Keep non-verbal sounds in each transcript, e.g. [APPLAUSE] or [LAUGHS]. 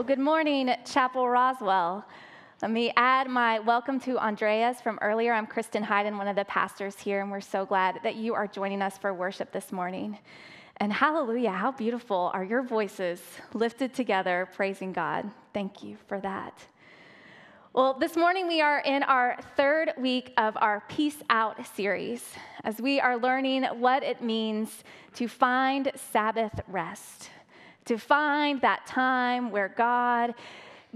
Well, good morning, Chapel Roswell. Let me add my welcome to Andreas from earlier. I'm Kristen Hayden, one of the pastors here, and we're so glad that you are joining us for worship this morning. And hallelujah, how beautiful are your voices lifted together, praising God. Thank you for that. Well, this morning we are in our third week of our Peace Out series as we are learning what it means to find Sabbath rest to find that time where God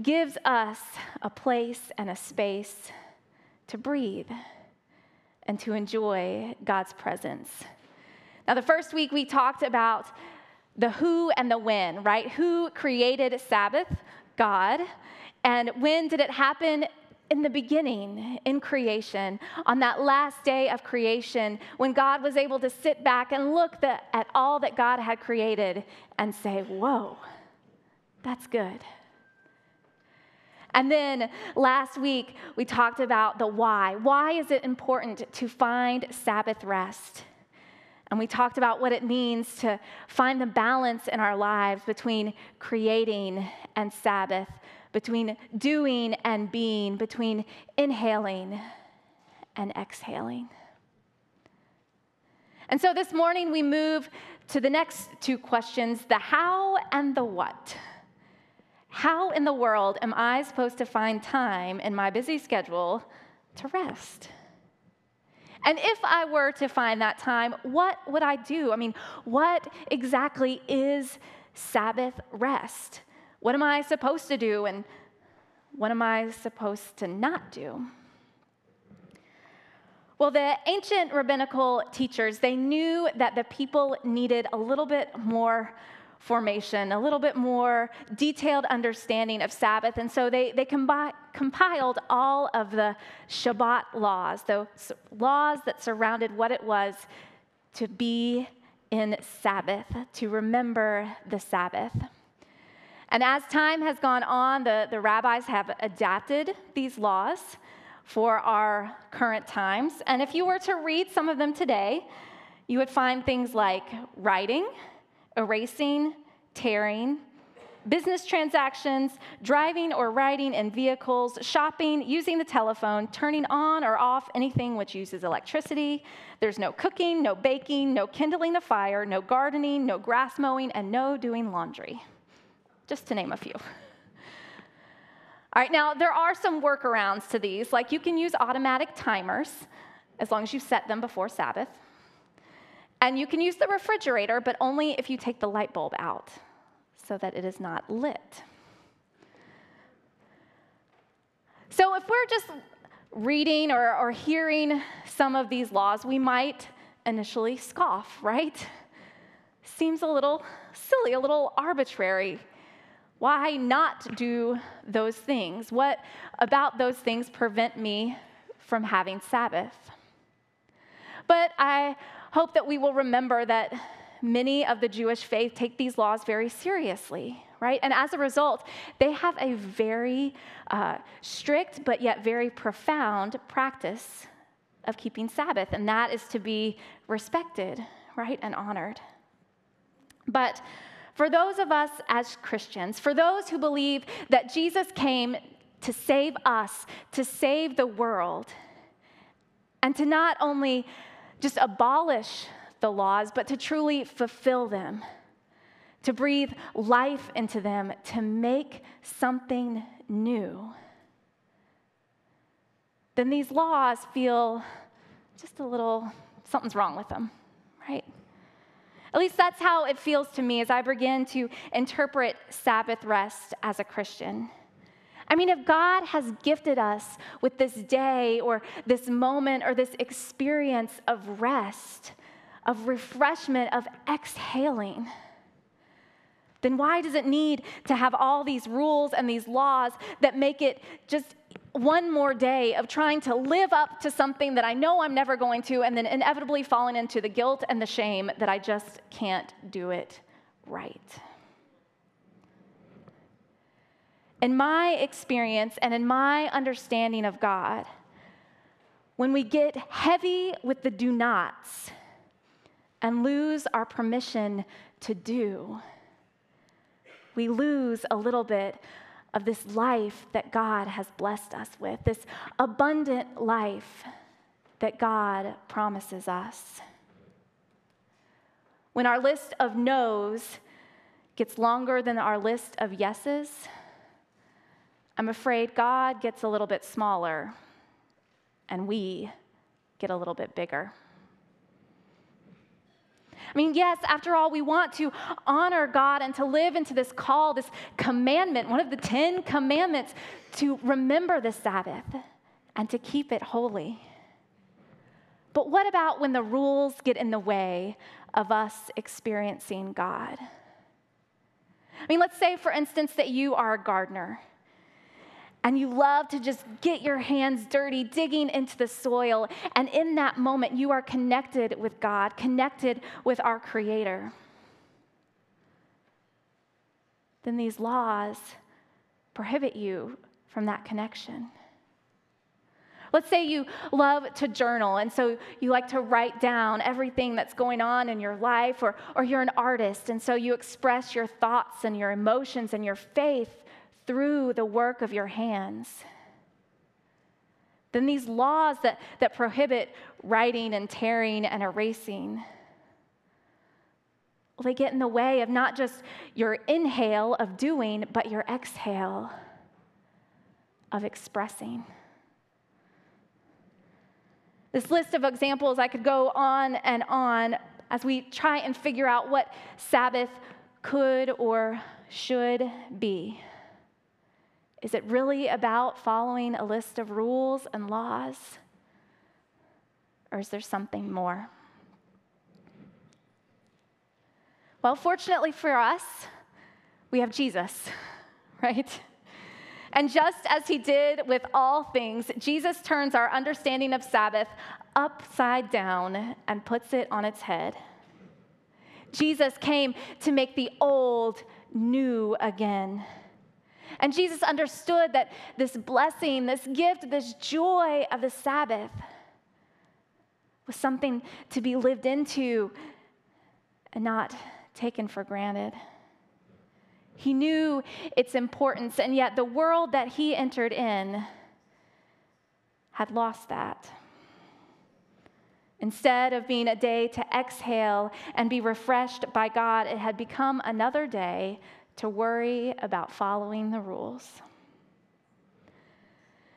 gives us a place and a space to breathe and to enjoy God's presence. Now, the first week we talked about the who and the when, right? Who created Sabbath? God. And when did it happen? In the beginning, in creation, on that last day of creation, when God was able to sit back and look the, at all that God had created and say, Whoa, that's good. And then last week, we talked about the why. Why is it important to find Sabbath rest? And we talked about what it means to find the balance in our lives between creating and Sabbath, between doing and being, between inhaling and exhaling. And so this morning we move to the next two questions the how and the what. How in the world am I supposed to find time in my busy schedule to rest? And if I were to find that time, what would I do? I mean, what exactly is Sabbath rest? What am I supposed to do and what am I supposed to not do? Well, the ancient rabbinical teachers, they knew that the people needed a little bit more formation, a little bit more detailed understanding of Sabbath. And so they, they combi- compiled all of the Shabbat laws, the laws that surrounded what it was to be in Sabbath, to remember the Sabbath. And as time has gone on, the, the rabbis have adapted these laws for our current times. And if you were to read some of them today, you would find things like writing, erasing, tearing, business transactions, driving or riding in vehicles, shopping, using the telephone, turning on or off anything which uses electricity. There's no cooking, no baking, no kindling a fire, no gardening, no grass mowing, and no doing laundry just to name a few. All right, now there are some workarounds to these, like you can use automatic timers as long as you set them before Sabbath. And you can use the refrigerator, but only if you take the light bulb out so that it is not lit. So, if we're just reading or, or hearing some of these laws, we might initially scoff, right? Seems a little silly, a little arbitrary. Why not do those things? What about those things prevent me from having Sabbath? But I hope that we will remember that many of the Jewish faith take these laws very seriously, right? And as a result, they have a very uh, strict but yet very profound practice of keeping Sabbath, and that is to be respected, right, and honored. But for those of us as Christians, for those who believe that Jesus came to save us, to save the world, and to not only just abolish the laws, but to truly fulfill them, to breathe life into them, to make something new, then these laws feel just a little, something's wrong with them, right? At least that's how it feels to me as I begin to interpret Sabbath rest as a Christian. I mean, if God has gifted us with this day or this moment or this experience of rest, of refreshment, of exhaling, then why does it need to have all these rules and these laws that make it just one more day of trying to live up to something that I know I'm never going to, and then inevitably falling into the guilt and the shame that I just can't do it right. In my experience and in my understanding of God, when we get heavy with the do nots and lose our permission to do, we lose a little bit of this life that God has blessed us with, this abundant life that God promises us. When our list of no's gets longer than our list of yeses, I'm afraid God gets a little bit smaller and we get a little bit bigger. I mean, yes, after all, we want to honor God and to live into this call, this commandment, one of the Ten Commandments, to remember the Sabbath and to keep it holy. But what about when the rules get in the way of us experiencing God? I mean, let's say, for instance, that you are a gardener and you love to just get your hands dirty, digging into the soil. And in that moment, you are connected with God, connected with our Creator. Then these laws prohibit you from that connection. Let's say you love to journal, and so you like to write down everything that's going on in your life, or, or you're an artist, and so you express your thoughts and your emotions and your faith through the work of your hands. Then these laws that, that prohibit writing and tearing and erasing, well, they get in the way of not just your inhale of doing, but your exhale of expressing. This list of examples, I could go on and on as we try and figure out what Sabbath could or should be. Is it really about following a list of rules and laws? Or is there something more? Well, fortunately for us, we have Jesus, [LAUGHS] right? And just as he did with all things, Jesus turns our understanding of Sabbath upside down and puts it on its head. Jesus came to make the old new again. And Jesus understood that this blessing, this gift, this joy of the Sabbath was something to be lived into and not taken for granted. He knew its importance, and yet the world that he entered in had lost that. Instead of being a day to exhale and be refreshed by God, it had become another day to worry about following the rules.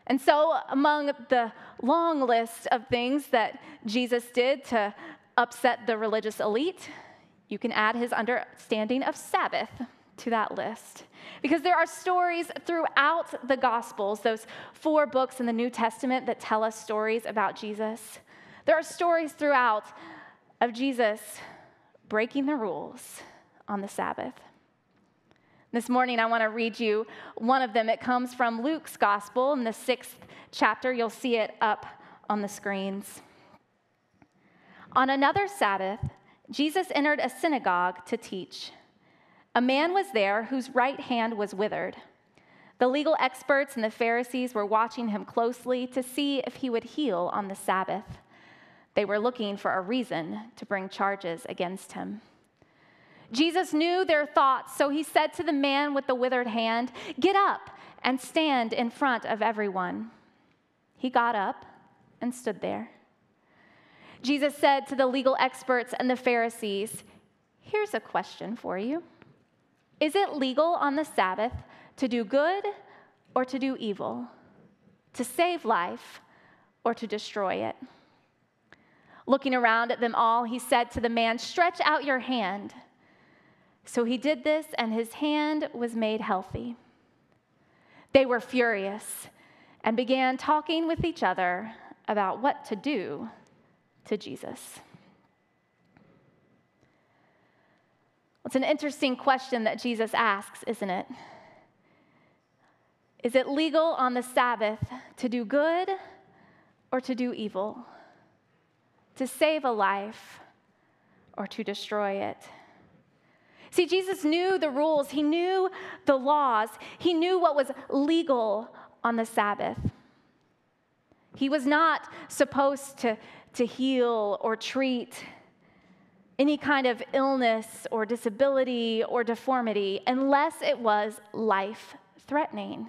And so, among the long list of things that Jesus did to upset the religious elite, you can add his understanding of Sabbath to that list. Because there are stories throughout the Gospels, those four books in the New Testament that tell us stories about Jesus. There are stories throughout of Jesus breaking the rules on the Sabbath. This morning, I want to read you one of them. It comes from Luke's Gospel in the sixth chapter. You'll see it up on the screens. On another Sabbath, Jesus entered a synagogue to teach. A man was there whose right hand was withered. The legal experts and the Pharisees were watching him closely to see if he would heal on the Sabbath. They were looking for a reason to bring charges against him. Jesus knew their thoughts, so he said to the man with the withered hand, Get up and stand in front of everyone. He got up and stood there. Jesus said to the legal experts and the Pharisees, Here's a question for you Is it legal on the Sabbath to do good or to do evil, to save life or to destroy it? Looking around at them all, he said to the man, Stretch out your hand. So he did this, and his hand was made healthy. They were furious and began talking with each other about what to do to Jesus. It's an interesting question that Jesus asks, isn't it? Is it legal on the Sabbath to do good or to do evil? To save a life or to destroy it? See, Jesus knew the rules, he knew the laws, he knew what was legal on the Sabbath. He was not supposed to, to heal or treat, any kind of illness or disability or deformity unless it was life threatening.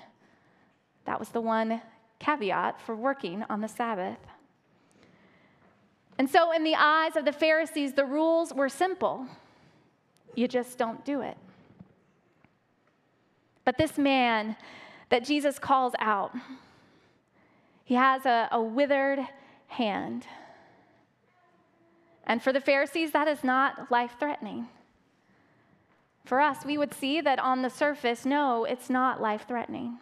That was the one caveat for working on the Sabbath. And so, in the eyes of the Pharisees, the rules were simple you just don't do it. But this man that Jesus calls out, he has a, a withered hand. And for the Pharisees, that is not life threatening. For us, we would see that on the surface, no, it's not life threatening.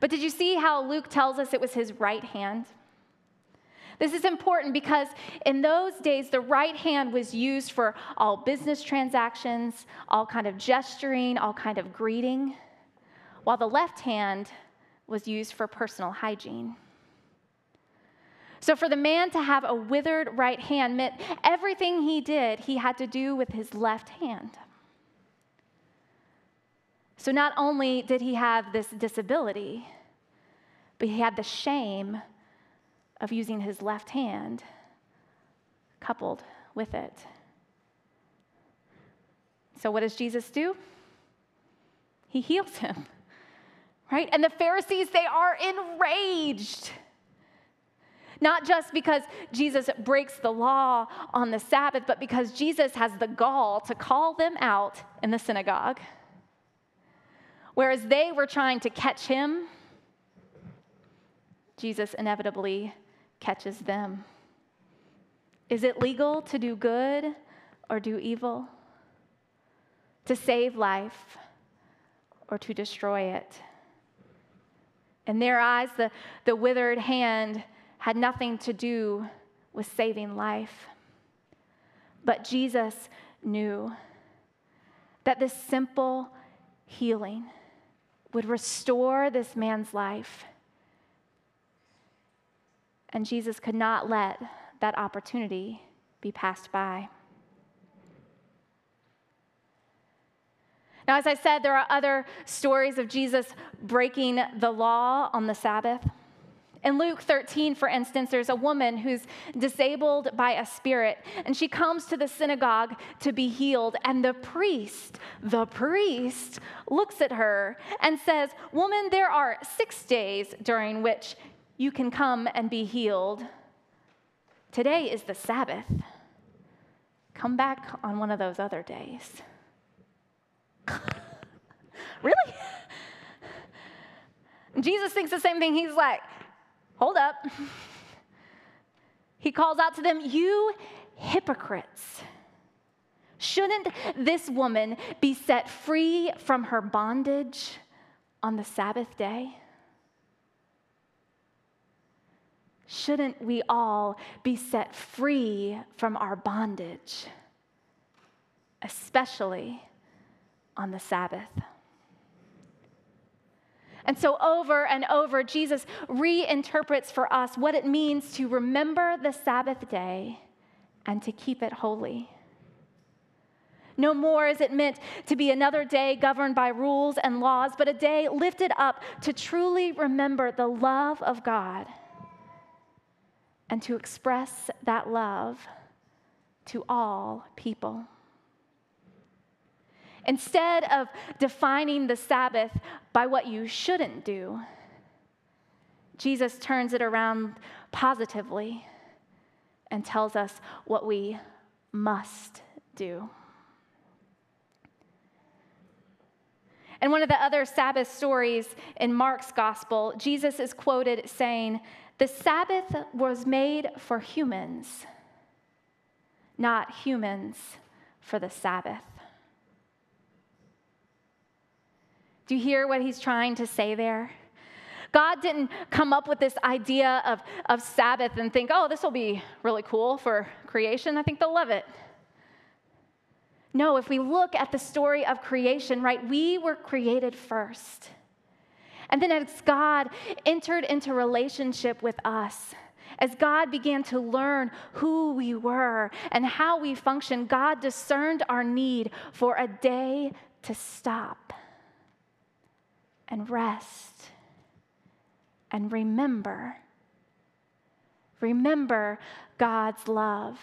But did you see how Luke tells us it was his right hand? This is important because in those days, the right hand was used for all business transactions, all kind of gesturing, all kind of greeting, while the left hand was used for personal hygiene. So, for the man to have a withered right hand meant everything he did, he had to do with his left hand. So, not only did he have this disability, but he had the shame of using his left hand coupled with it. So, what does Jesus do? He heals him, [LAUGHS] right? And the Pharisees, they are enraged. Not just because Jesus breaks the law on the Sabbath, but because Jesus has the gall to call them out in the synagogue. Whereas they were trying to catch him, Jesus inevitably catches them. Is it legal to do good or do evil? To save life or to destroy it? In their eyes, the, the withered hand had nothing to do with saving life. But Jesus knew that this simple healing would restore this man's life and Jesus could not let that opportunity be passed by. Now, as I said, there are other stories of Jesus breaking the law on the Sabbath. In Luke 13, for instance, there's a woman who's disabled by a spirit, and she comes to the synagogue to be healed. And the priest, the priest, looks at her and says, Woman, there are six days during which you can come and be healed. Today is the Sabbath. Come back on one of those other days. [LAUGHS] really? Jesus thinks the same thing. He's like, hold up. [LAUGHS] He calls out to them, You hypocrites. Shouldn't this woman be set free from her bondage on the Sabbath day? Shouldn't we all be set free from our bondage, especially on the Sabbath? And so, over and over, Jesus reinterprets for us what it means to remember the Sabbath day and to keep it holy. No more is it meant to be another day governed by rules and laws, but a day lifted up to truly remember the love of God and to express that love to all people. Instead of defining the Sabbath by what you shouldn't do, Jesus turns it around positively and tells us what we must do. And one of the other Sabbath stories in Mark's gospel, Jesus is quoted saying, the Sabbath was made for humans, not humans for the Sabbath. Do you hear what he's trying to say there? God didn't come up with this idea of, of Sabbath and think, oh, this will be really cool for creation. I think they'll love it. No, if we look at the story of creation, right, we were created first. And then as God entered into relationship with us, as God began to learn who we were and how we function, God discerned our need for a day to stop and rest and remember. Remember God's love.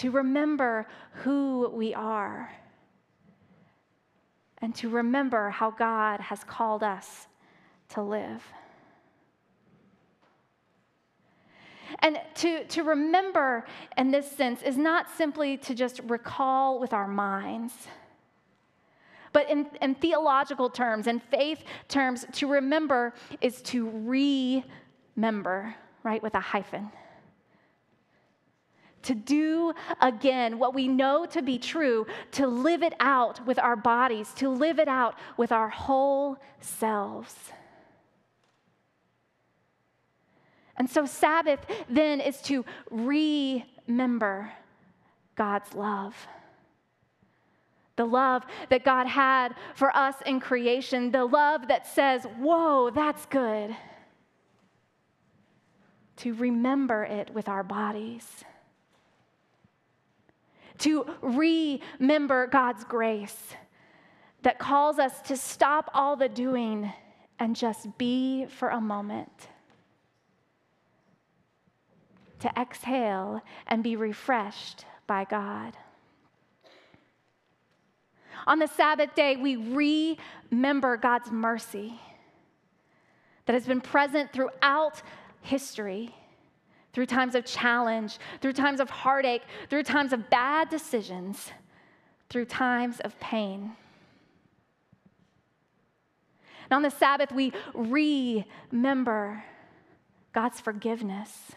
to remember who we are, and to remember how God has called us to live. And to, to remember in this sense is not simply to just recall with our minds, but in, in theological terms and faith terms, to remember is to re remember, right, with a hyphen. To do again what we know to be true, to live it out with our bodies, to live it out with our whole selves. And so, Sabbath then is to remember God's love. The love that God had for us in creation, the love that says, Whoa, that's good. To remember it with our bodies. To remember God's grace that calls us to stop all the doing and just be for a moment to exhale and be refreshed by God. On the Sabbath day, we remember God's mercy that has been present throughout history, through times of challenge, through times of heartache, through times of bad decisions, through times of pain. And on the Sabbath, we remember God's forgiveness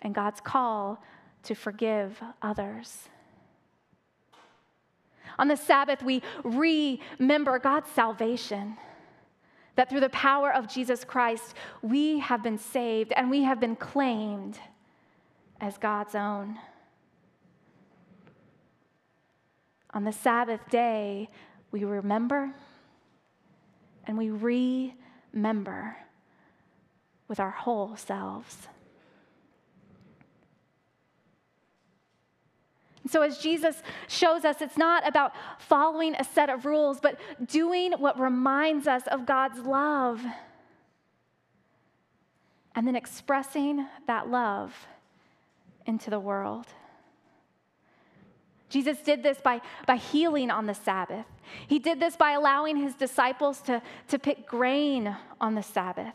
and God's call to forgive others. On the Sabbath, we remember God's salvation. That through the power of Jesus Christ, we have been saved and we have been claimed as God's own. On the Sabbath day, we remember and we remember with our whole selves. So, as Jesus shows us, it's not about following a set of rules, but doing what reminds us of God's love. And then expressing that love into the world. Jesus did this by, by healing on the Sabbath. He did this by allowing his disciples to, to pick grain on the Sabbath.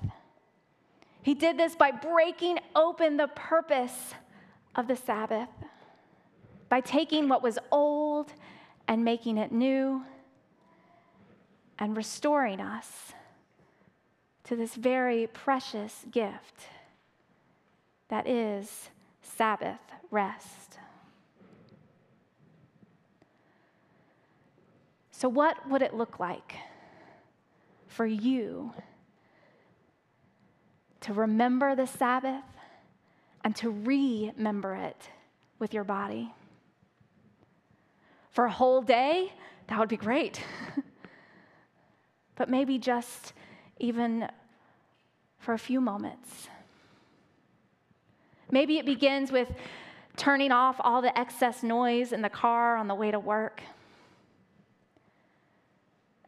He did this by breaking open the purpose of the Sabbath by taking what was old and making it new and restoring us to this very precious gift that is Sabbath rest. So, what would it look like for you to remember the Sabbath and to remember it with your body? For a whole day, that would be great. [LAUGHS] but maybe just even for a few moments. Maybe it begins with turning off all the excess noise in the car on the way to work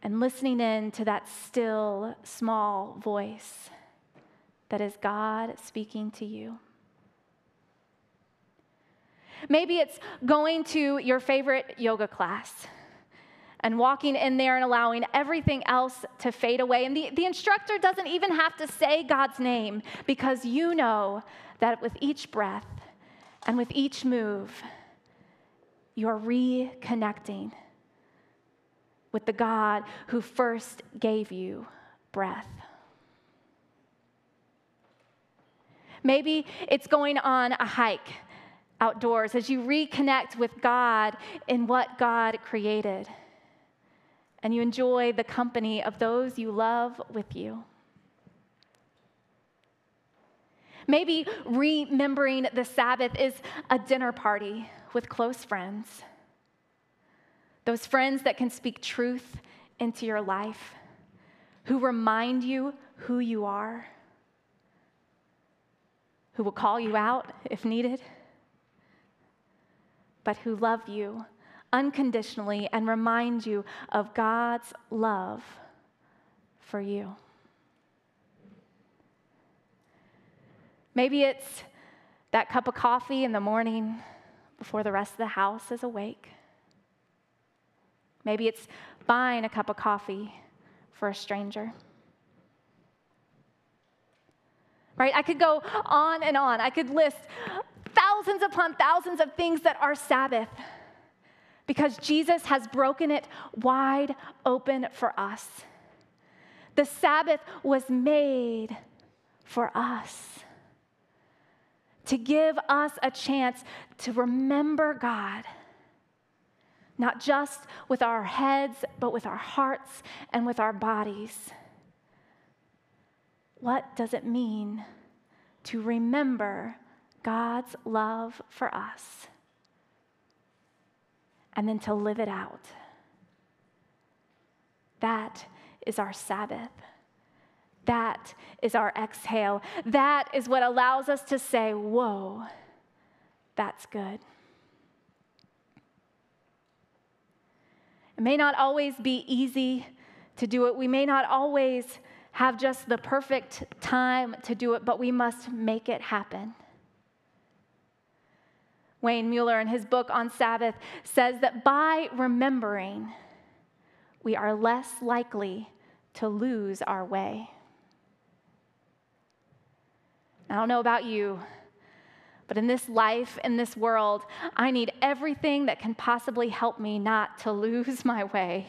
and listening in to that still, small voice that is God speaking to you. Maybe it's going to your favorite yoga class and walking in there and allowing everything else to fade away. And the, the instructor doesn't even have to say God's name because you know that with each breath and with each move, you're reconnecting with the God who first gave you breath. Maybe it's going on a hike outdoors, as you reconnect with God in what God created, and you enjoy the company of those you love with you. Maybe remembering the Sabbath is a dinner party with close friends. Those friends that can speak truth into your life, who remind you who you are, who will call you out if needed but who love you unconditionally and remind you of God's love for you. Maybe it's that cup of coffee in the morning before the rest of the house is awake. Maybe it's buying a cup of coffee for a stranger. Right? I could go on and on. I could list thousands upon thousands of things that are Sabbath because Jesus has broken it wide open for us. The Sabbath was made for us to give us a chance to remember God, not just with our heads, but with our hearts and with our bodies. What does it mean to remember God's love for us and then to live it out? That is our Sabbath. That is our exhale. That is what allows us to say, Whoa, that's good. It may not always be easy to do it. We may not always have just the perfect time to do it, but we must make it happen. Wayne Muller, in his book on Sabbath, says that by remembering, we are less likely to lose our way. I don't know about you, but in this life, in this world, I need everything that can possibly help me not to lose my way.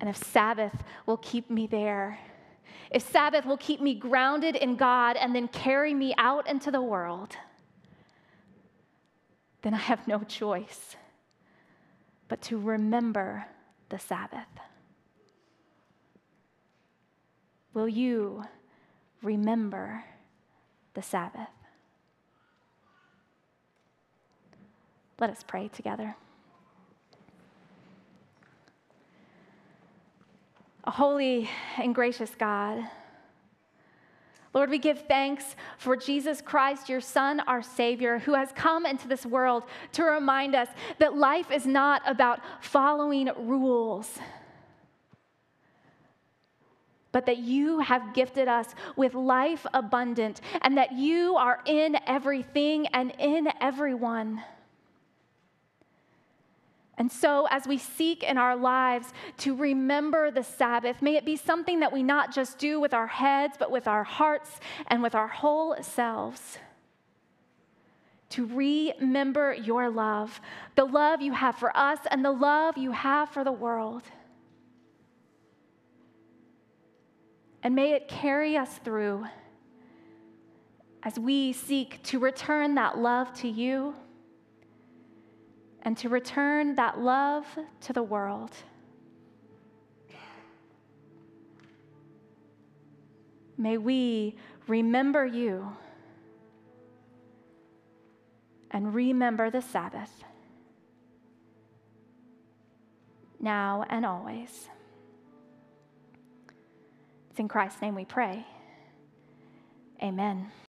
And if Sabbath will keep me there, if Sabbath will keep me grounded in God and then carry me out into the world, then I have no choice but to remember the Sabbath. Will you? remember the Sabbath. Let us pray together. A holy and gracious God, Lord, we give thanks for Jesus Christ, your Son, our Savior, who has come into this world to remind us that life is not about following rules but that you have gifted us with life abundant and that you are in everything and in everyone. And so, as we seek in our lives to remember the Sabbath, may it be something that we not just do with our heads, but with our hearts and with our whole selves. To remember your love, the love you have for us and the love you have for the world. And may it carry us through as we seek to return that love to you and to return that love to the world. May we remember you and remember the Sabbath now and always. It's in Christ's name we pray. Amen.